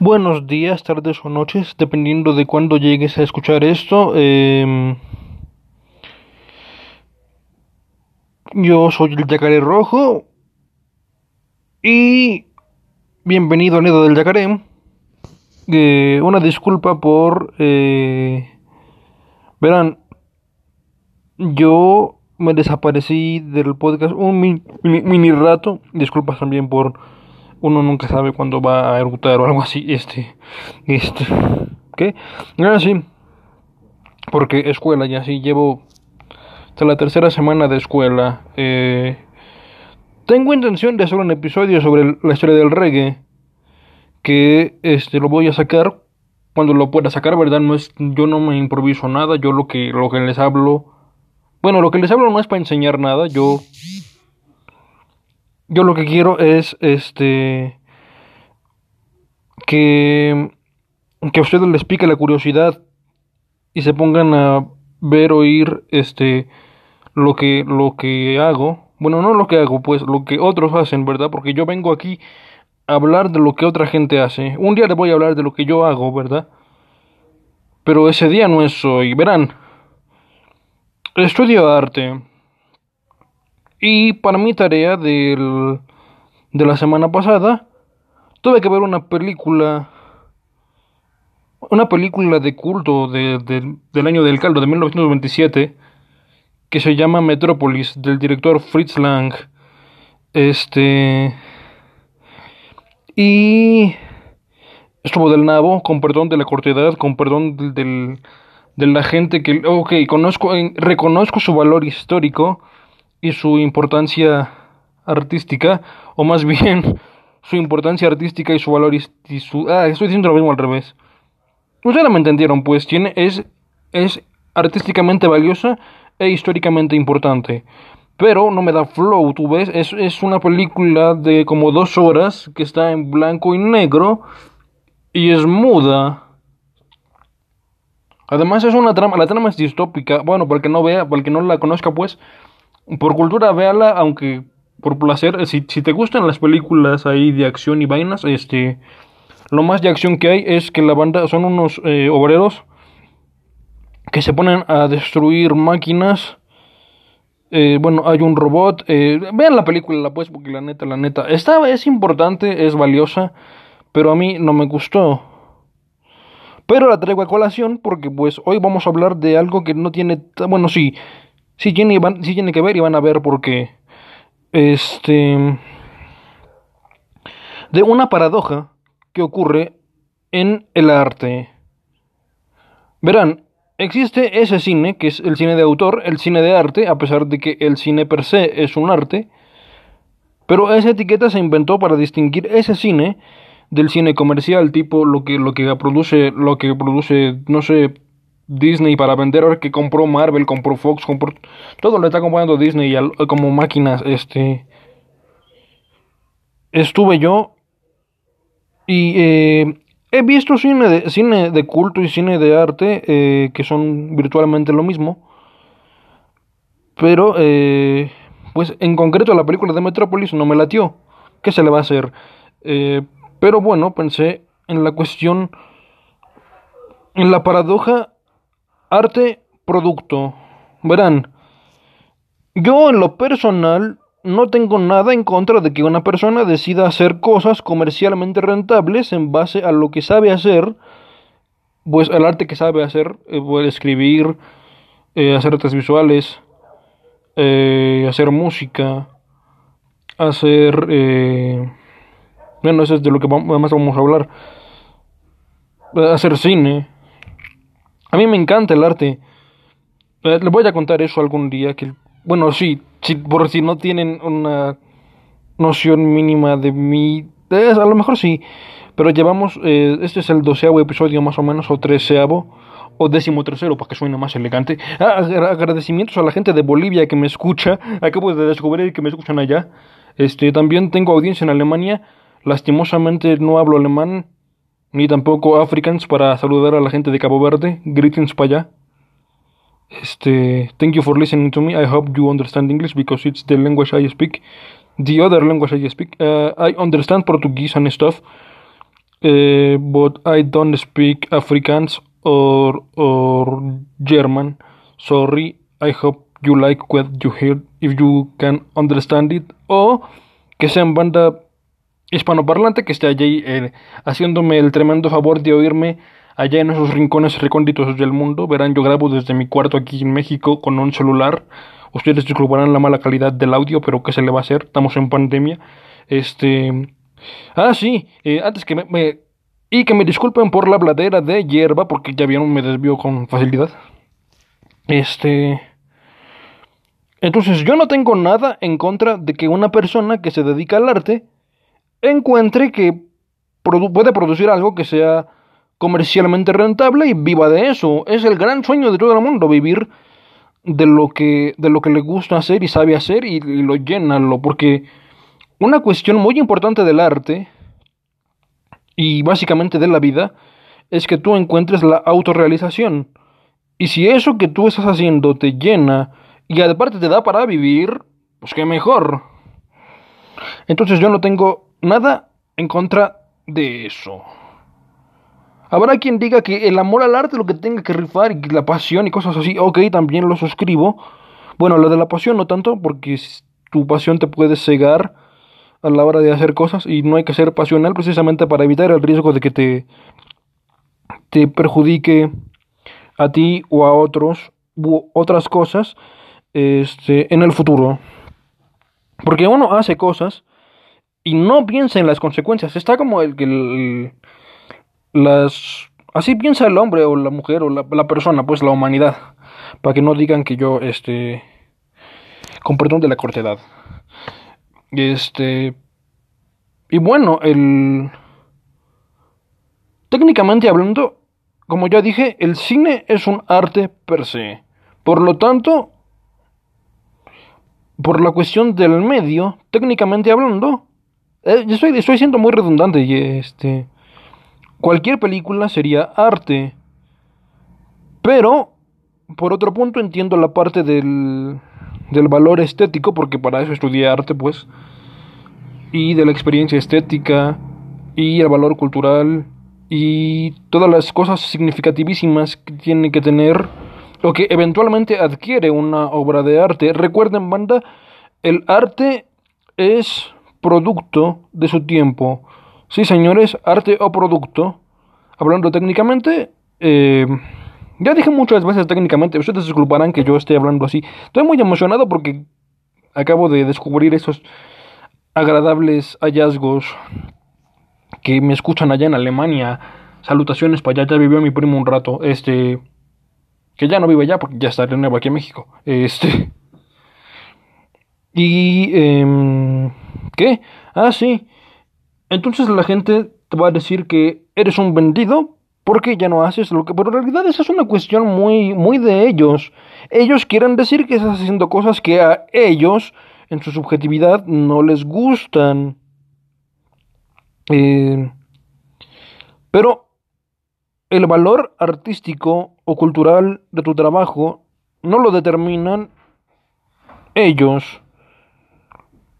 Buenos días, tardes o noches, dependiendo de cuándo llegues a escuchar esto. Em, yo soy el Yacaré Rojo y bienvenido al Nido del Yacaré. Eh, una disculpa por... eh, verán, yo me desaparecí del podcast un mi- mi- mini rato. Disculpas también por uno nunca sabe cuándo va a eructar o algo así. Este, este, ¿qué? Ah, sí, porque escuela ya sí, llevo hasta la tercera semana de escuela. Eh, tengo intención de hacer un episodio sobre la historia del reggae, que este lo voy a sacar cuando lo pueda sacar, ¿verdad? No es, yo no me improviso nada, yo lo que, lo que les hablo, bueno, lo que les hablo no es para enseñar nada, yo yo lo que quiero es este que que a ustedes les pique la curiosidad y se pongan a ver oír este lo que lo que hago. Bueno, no lo que hago, pues lo que otros hacen, ¿verdad? Porque yo vengo aquí a hablar de lo que otra gente hace. Un día les voy a hablar de lo que yo hago, ¿verdad? Pero ese día no es hoy. Verán, estudio arte. Y para mi tarea del, de la semana pasada, tuve que ver una película, una película de culto de- de- del año del caldo, de 1927, que se llama Metrópolis, del director Fritz Lang. Este... Y... Estuvo del nabo, con perdón de la cortedad, con perdón del, del- de la gente que... Ok, conozco, eh, reconozco su valor histórico y su importancia artística, o más bien su importancia artística y su valor y su ah, estoy diciendo lo mismo al revés. Ustedes me entendieron, pues tiene es es artísticamente valiosa e históricamente importante. Pero no me da flow, tú ves, es, es una película de como dos horas que está en blanco y negro y es muda. Además es una trama, la trama es distópica. Bueno, para el que no vea, para el que no la conozca, pues, por cultura véala, aunque por placer, si, si te gustan las películas ahí de acción y vainas, este, lo más de acción que hay es que la banda son unos eh, obreros que se ponen a destruir máquinas. Eh, bueno, hay un robot. eh, vean la película, pues, porque la neta, la neta, esta es importante, es valiosa, pero a mí no me gustó. Pero la traigo a colación porque pues hoy vamos a hablar de algo que no tiene... Bueno, sí, sí tiene, tiene que ver y van a ver por qué. Este... De una paradoja que ocurre en el arte. Verán, existe ese cine, que es el cine de autor, el cine de arte, a pesar de que el cine per se es un arte, pero esa etiqueta se inventó para distinguir ese cine del cine comercial, tipo lo que, lo que produce, lo que produce, no sé, Disney para vender, ahora que compró Marvel, compró Fox, compró, todo lo está comprando Disney al- como máquinas, este, estuve yo y eh, he visto cine de, cine de culto y cine de arte eh, que son virtualmente lo mismo, pero eh, pues en concreto la película de Metrópolis no me latió. ¿Qué se le va a hacer? Eh, pero bueno, pensé en la cuestión, en la paradoja arte-producto. Verán, yo en lo personal no tengo nada en contra de que una persona decida hacer cosas comercialmente rentables en base a lo que sabe hacer, pues el arte que sabe hacer, eh, escribir, eh, hacer artes visuales, eh, hacer música, hacer... bueno, eso es de lo que más vamos a hablar. Hacer cine. A mí me encanta el arte. Eh, les voy a contar eso algún día. Que, bueno, sí, si, por si no tienen una noción mínima de mí. a lo mejor sí. Pero llevamos. eh, este es el doceavo episodio, más o menos, o treceavo. O décimo tercero, para que suene más elegante. Ah, agra- agradecimientos a la gente de Bolivia que me escucha. Acabo de descubrir que me escuchan allá. Este, también tengo audiencia en Alemania. Lastimosamente no hablo alemán. Ni tampoco africans para saludar a la gente de Cabo Verde. Greetings para allá. Este, thank you for listening to me. I hope you understand English because it's the language I speak. The other language I speak. Uh, I understand Portuguese and stuff. uh, but I don't speak Afrikaans or or German. Sorry, I hope you like what you hear if you can understand it. O que sean banda hispanoparlante que esté allí eh, haciéndome el tremendo favor de oírme allá en esos rincones recónditos del mundo. Verán, yo grabo desde mi cuarto aquí en México con un celular. Ustedes disculparán la mala calidad del audio, pero ¿qué se le va a hacer? Estamos en pandemia. Este. Ah, sí, eh, antes que me, Y que me disculpen por la bladera de hierba, porque ya vieron, me desvío con facilidad. Este. Entonces, yo no tengo nada en contra de que una persona que se dedica al arte encuentre que puede producir algo que sea comercialmente rentable y viva de eso. Es el gran sueño de todo el mundo, vivir de lo que, de lo que le gusta hacer y sabe hacer y, lo llena, lo, porque una cuestión muy importante del arte y básicamente de la vida es que tú encuentres la autorrealización. Y si eso que tú estás haciendo te llena y aparte te da para vivir, pues qué mejor. Entonces yo no tengo nada en contra de eso. Habrá quien diga que el amor al arte es lo que tenga que rifar y la pasión y cosas así. Ok, también lo suscribo. Bueno, lo de la pasión no tanto, porque tu pasión te puede cegar a la hora de hacer cosas y no hay que ser pasional precisamente para evitar el riesgo de que te, te perjudique a ti o a otros u otras cosas este, en el futuro. Porque uno hace cosas y no piensa en las consecuencias. Está como el que las así piensa el hombre o la mujer o la, persona, pues la humanidad, para que no digan que yo este con perdón de la cortedad. Este y bueno, el técnicamente hablando, como ya dije, el cine es un arte per se. Por lo tanto, por la cuestión del medio, técnicamente hablando, eh, estoy, estoy siendo muy redundante y este cualquier película sería arte. Pero, por otro punto, entiendo la parte del, del valor estético, porque para eso estudié arte, pues, y de la experiencia estética, y el valor cultural, y todas las cosas significativísimas que tiene que tener lo que eventualmente adquiere una obra de arte. Recuerden, banda, el arte es producto de su tiempo. Sí, señores, arte o producto. Hablando técnicamente, eh, ya dije muchas veces técnicamente, ustedes disculparán que yo esté hablando así. Estoy muy emocionado porque acabo de descubrir esos agradables hallazgos que me escuchan allá en Alemania. Salutaciones para allá, ya vivió mi primo un rato. Este que ya no vive allá porque ya está de nuevo aquí en México. Este. Y. Eh, ¿Qué? Ah, sí. Entonces la gente te va a decir que eres un vendido porque ya no haces lo que... Pero en realidad esa es una cuestión muy, muy de ellos. Ellos quieren decir que estás haciendo cosas que a ellos, en su subjetividad, no les gustan. Eh, pero el valor artístico o cultural de tu trabajo no lo determinan ellos.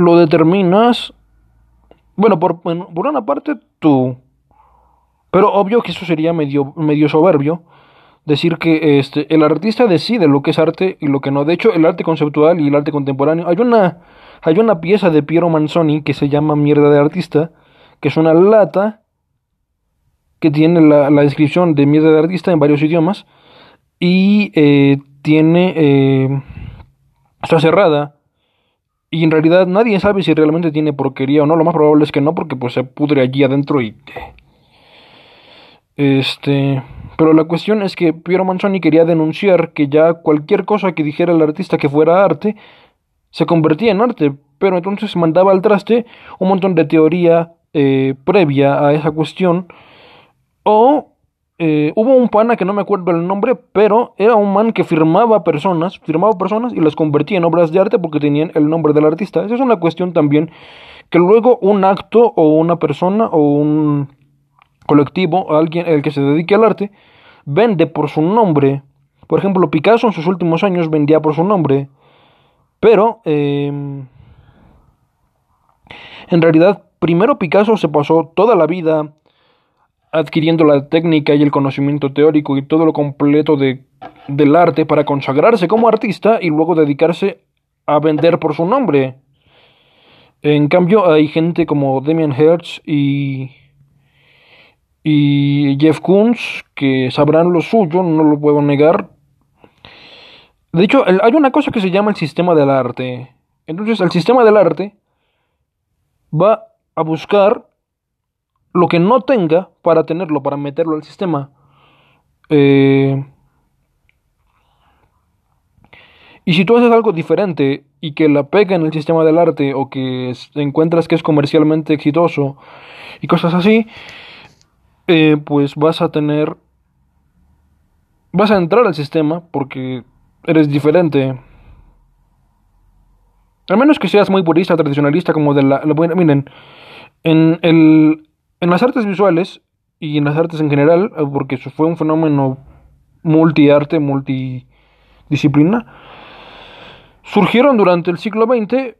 Lo determinas, bueno, por, por una parte tú. Pero obvio que eso sería medio, medio soberbio. Decir que este, el artista decide lo que es arte y lo que no. De hecho, el arte conceptual y el arte contemporáneo. Hay una, hay una pieza de Piero Manzoni que se llama Mierda de Artista, que es una lata que tiene la, descripción de mierda de artista en varios idiomas y eh, tiene eh, está cerrada y en realidad nadie sabe si realmente tiene porquería o no. Lo más probable es que no porque pues se pudre allí adentro y este pero la cuestión es que Piero Manzoni quería denunciar que ya cualquier cosa que dijera el artista que fuera arte se convertía en arte pero entonces mandaba al traste un montón de teoría eh, previa a esa cuestión o eh, hubo un pana que no me acuerdo el nombre, pero era un man que firmaba personas, firmaba personas y las convertía en obras de arte porque tenían el nombre del artista. Esa es una cuestión también que luego un acto o una persona o un colectivo, alguien el que se dedique al arte, vende por su nombre. Por ejemplo, Picasso en sus últimos años vendía por su nombre, pero em, en realidad primero Picasso se pasó toda la vida adquiriendo la técnica y el conocimiento teórico y todo lo completo de, del arte para consagrarse como artista y luego dedicarse a vender por su nombre. En cambio, hay gente como Demian Hertz y, y Jeff Koons que sabrán lo suyo, no lo puedo negar. De hecho, hay una cosa que se llama el sistema del arte. Entonces, el sistema del arte va a buscar lo que no tenga para tenerlo, para meterlo al sistema. Eh, y si tú haces algo diferente y que la pega en el sistema del arte o que encuentras que es comercialmente exitoso y cosas así, eh, pues vas a tener... Vas a entrar al sistema porque eres diferente. Al menos que seas muy purista, tradicionalista, como de la... la miren, en, el, en las artes visuales y en las artes en general, eh, porque eso fue un fenómeno multiarte, multidisciplina, surgieron durante el siglo XX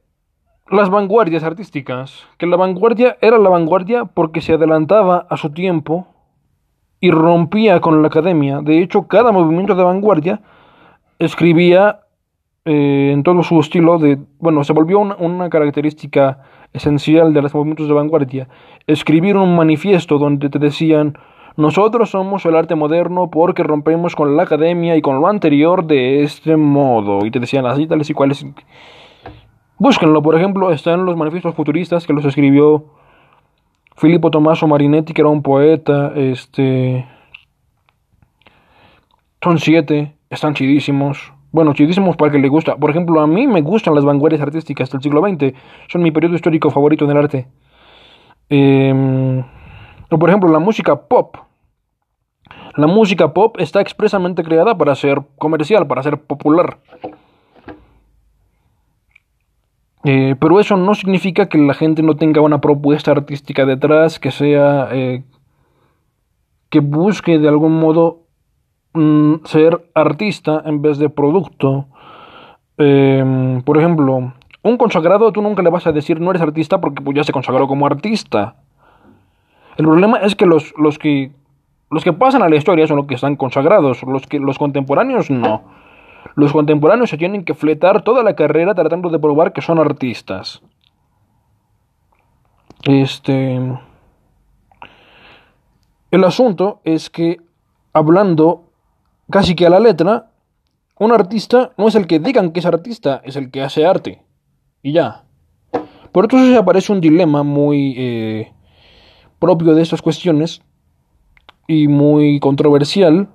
las vanguardias artísticas, que la vanguardia era la vanguardia porque se adelantaba a su tiempo y rompía con la academia. De hecho, cada movimiento de vanguardia escribía eh, en todo su estilo de, bueno, se volvió una, una característica esencial de los movimientos de vanguardia, escribir un manifiesto donde te decían nosotros somos el arte moderno porque rompemos con la academia y con lo anterior de este modo. Y te decían así, tales y cuales. Búsquenlo, por ejemplo, están los manifiestos futuristas que los escribió Filippo Tommaso Marinetti, que era un poeta. Este. Son siete, están chidísimos. Bueno, chidísimos para el que le gusta. Por ejemplo, a mí me gustan las vanguardias artísticas del siglo XX. Son mi periodo histórico favorito en el arte. Eh, o por ejemplo, la música pop. La música pop está expresamente creada para ser comercial, para ser popular. Eh, pero eso no significa que la gente no tenga una propuesta artística detrás, que sea... Eh, que busque de algún modo mm, ser artista en vez de producto. Eh, por ejemplo, un consagrado tú nunca le vas a decir no eres artista porque pues, ya se consagró como artista. El problema es que los, los que los que pasan a la historia son los que están consagrados, los que los contemporáneos no. Los contemporáneos se tienen que fletar toda la carrera tratando de probar que son artistas. Este el asunto es que hablando casi que a la letra, un artista no es el que digan que es artista, es el que hace arte. Y ya. Por entonces aparece un dilema muy eh, propio de estas cuestiones y muy controversial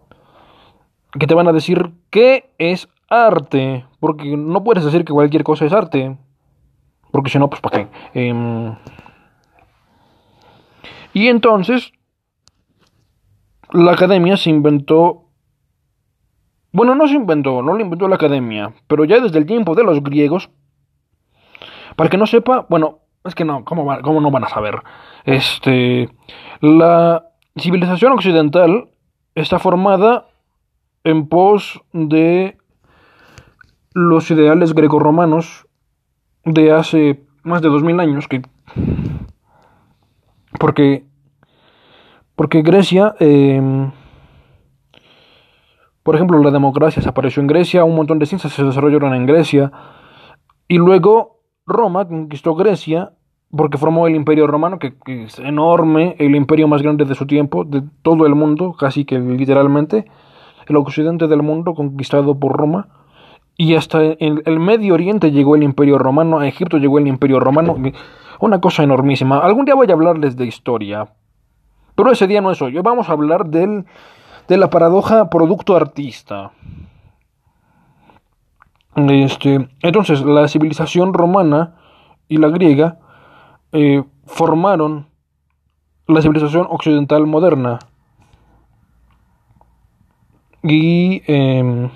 que te van a decir qué es arte, porque no puedes decir que cualquier cosa es arte, porque si no, pues para qué. Em, y entonces la academia se inventó, bueno, no se inventó, no lo inventó la academia, pero ya desde el tiempo de los griegos, para que no sepa, bueno, es que no, ¿cómo, cómo no van a saber? Este, la civilización occidental está formada en pos de los ideales grecorromanos de hace más de dos mil años que porque porque Grecia em, por ejemplo la democracia se apareció en Grecia un montón de ciencias se desarrollaron en Grecia y luego Roma conquistó Grecia porque formó el imperio romano, que, es enorme, el imperio más grande de su tiempo, de todo el mundo, casi que literalmente, el occidente del mundo conquistado por Roma, y hasta en el Medio Oriente llegó el imperio romano, a Egipto llegó el imperio romano, una cosa enormísima. Algún día voy a hablarles de historia, pero ese día no es hoy vamos a hablar del, de la paradoja producto-artista. Este, entonces, la civilización romana y la griega eh, formaron la civilización occidental moderna. Y em,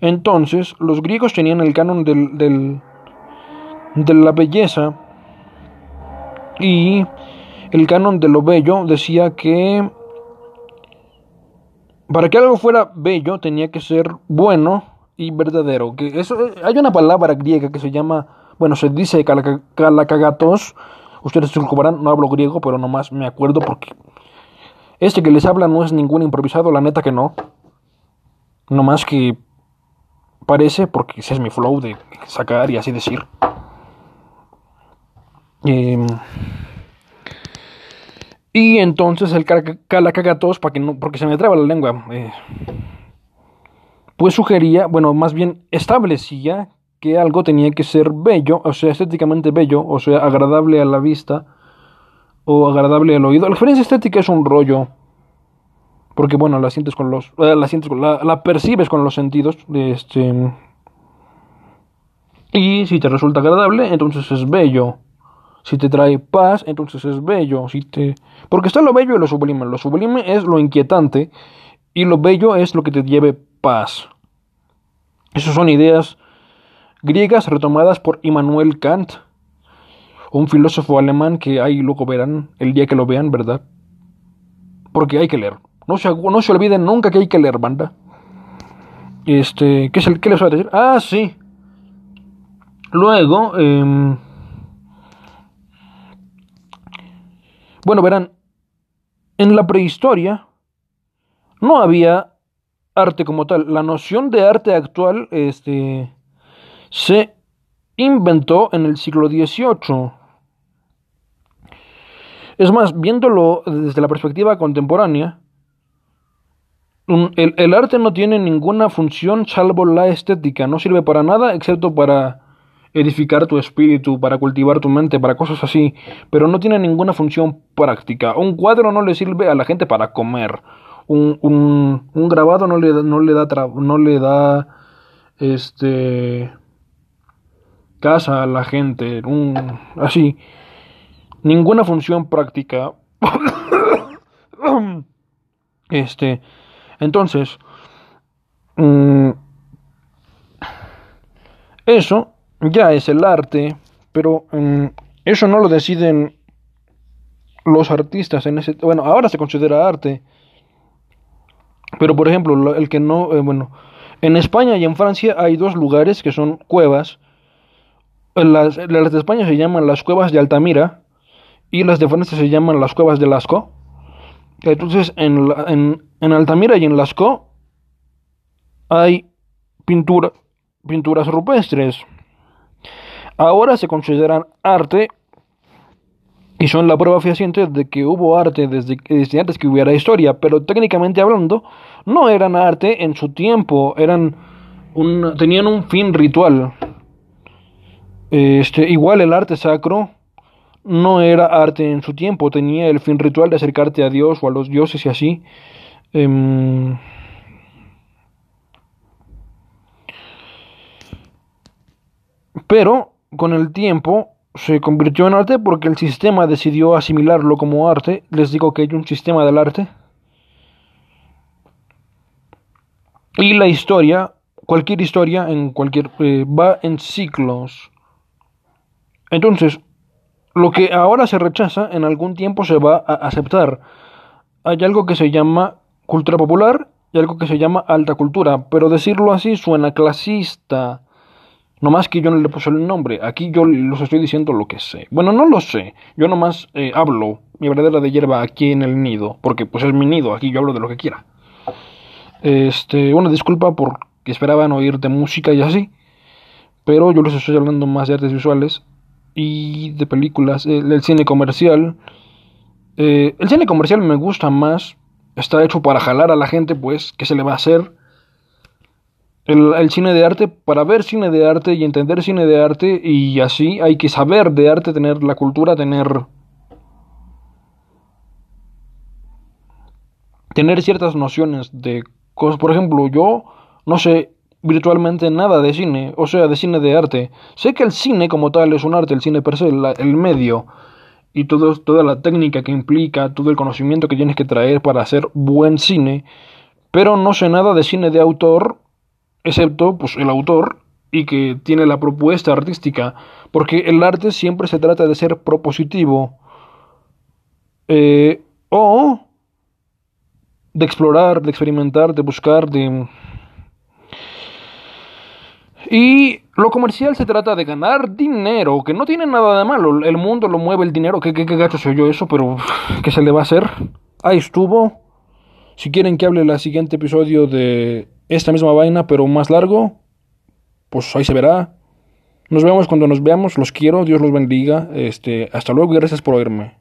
entonces los griegos tenían el canon del, del, de la belleza y el canon de lo bello decía que para que algo fuera bello tenía que ser bueno y verdadero. Que eso, eh, hay una palabra griega que se llama bueno, se dice Calacagatos. Ustedes se disculparán, no hablo griego, pero nomás me acuerdo porque Este que les habla no es ningún improvisado, la neta que no. No más que parece, porque ese es mi flow de sacar y así decir. Em, y entonces el calacagatos, para que no, porque se me traba la lengua, eh, pues sugería, bueno, más bien establecía que algo tenía que ser bello, o sea, estéticamente bello, o sea, agradable a la vista o agradable al oído. La experiencia estética es un rollo, porque bueno, la sientes con los, eh, la sientes con, la, la, percibes con los sentidos, este, y si te resulta agradable, entonces es bello. Si te trae paz, entonces es bello. Si te... Porque está lo bello y lo sublime. Lo sublime es lo inquietante y lo bello es lo que te lleve paz. Esas son ideas griegas retomadas por Immanuel Kant, un filósofo alemán que ahí luego verán el día que lo vean, ¿verdad? Porque hay que leer. No se, no se olviden nunca que hay que leer, banda. Este, ¿qué, es el, qué les voy a decir? Ah, sí. Luego, eh, bueno, verán, en la prehistoria no había arte como tal. La noción de arte actual este, se inventó en el siglo XVIII. Es más, viéndolo desde la perspectiva contemporánea, el, el, arte no tiene ninguna función salvo la estética, no sirve para nada excepto para edificar tu espíritu, para cultivar tu mente, para cosas así, pero no tiene ninguna función práctica. Un cuadro no le sirve a la gente para comer, un, un, un grabado no le, no le da, no le da este casa a la gente, un, así, ninguna función práctica. este, entonces, mm, eso ya es el arte, pero mm, eso no lo deciden los artistas en ese, bueno, ahora se considera arte. Pero por ejemplo, el que no, eh, bueno, en España y en Francia hay dos lugares que son cuevas. Las, las, de España se llaman las cuevas de Altamira y las de Francia se llaman las cuevas de Lascaux. Entonces, en, en, en Altamira y en Lascaux hay pintura, pinturas rupestres. Ahora se consideran arte y son la prueba fehaciente de que hubo arte desde, desde, antes que hubiera historia, pero técnicamente hablando, no eran arte en su tiempo, eran un, tenían un fin ritual. Este, igual el arte sacro no era arte en su tiempo, tenía el fin ritual de acercarte a Dios o a los dioses y así. Eh, pero con el tiempo se convirtió en arte porque el sistema decidió asimilarlo como arte. Les digo que hay un sistema del arte. Y la historia, cualquier historia, en cualquier eh, va en ciclos. Entonces, lo que ahora se rechaza, en algún tiempo se va a aceptar. Hay algo que se llama cultura popular y algo que se llama alta cultura, pero decirlo así suena clasista. No más que yo no le puse el nombre. Aquí yo los estoy diciendo lo que sé. Bueno, no lo sé. Yo nomás eh, hablo mi verdadera de hierba aquí en el nido. Porque pues es mi nido. Aquí yo hablo de lo que quiera. Este, una disculpa porque esperaban oír de música y así. Pero yo les estoy hablando más de artes visuales y de películas. El, cine comercial. Eh, el cine comercial me gusta más. Está hecho para jalar a la gente, pues. ¿Qué se le va a hacer? El, cine de arte, para ver cine de arte y entender cine de arte, y así hay que saber de arte, tener la cultura, tener. tener ciertas nociones de cosas. Por ejemplo, yo no sé virtualmente nada de cine, o sea, de cine de arte. Sé que el cine como tal es un arte, el cine per se, el medio, y todo, toda la técnica que implica, todo el conocimiento que tienes que traer para hacer buen cine, pero no sé nada de cine de autor excepto pues, el autor y que tiene la propuesta artística, porque el arte siempre se trata de ser propositivo eh, o de explorar, de experimentar, de buscar, de... Y lo comercial se trata de ganar dinero, que no tiene nada de malo. El mundo lo mueve el dinero. ¿Qué, qué, qué gacho soy yo eso? Pero, ¿qué se le va a hacer? ahí estuvo. Si quieren que hable el siguiente episodio de esta misma vaina, pero más largo, pues ahí se verá. Nos vemos cuando nos veamos. Los quiero. Dios los bendiga. Este, hasta luego y gracias por oírme.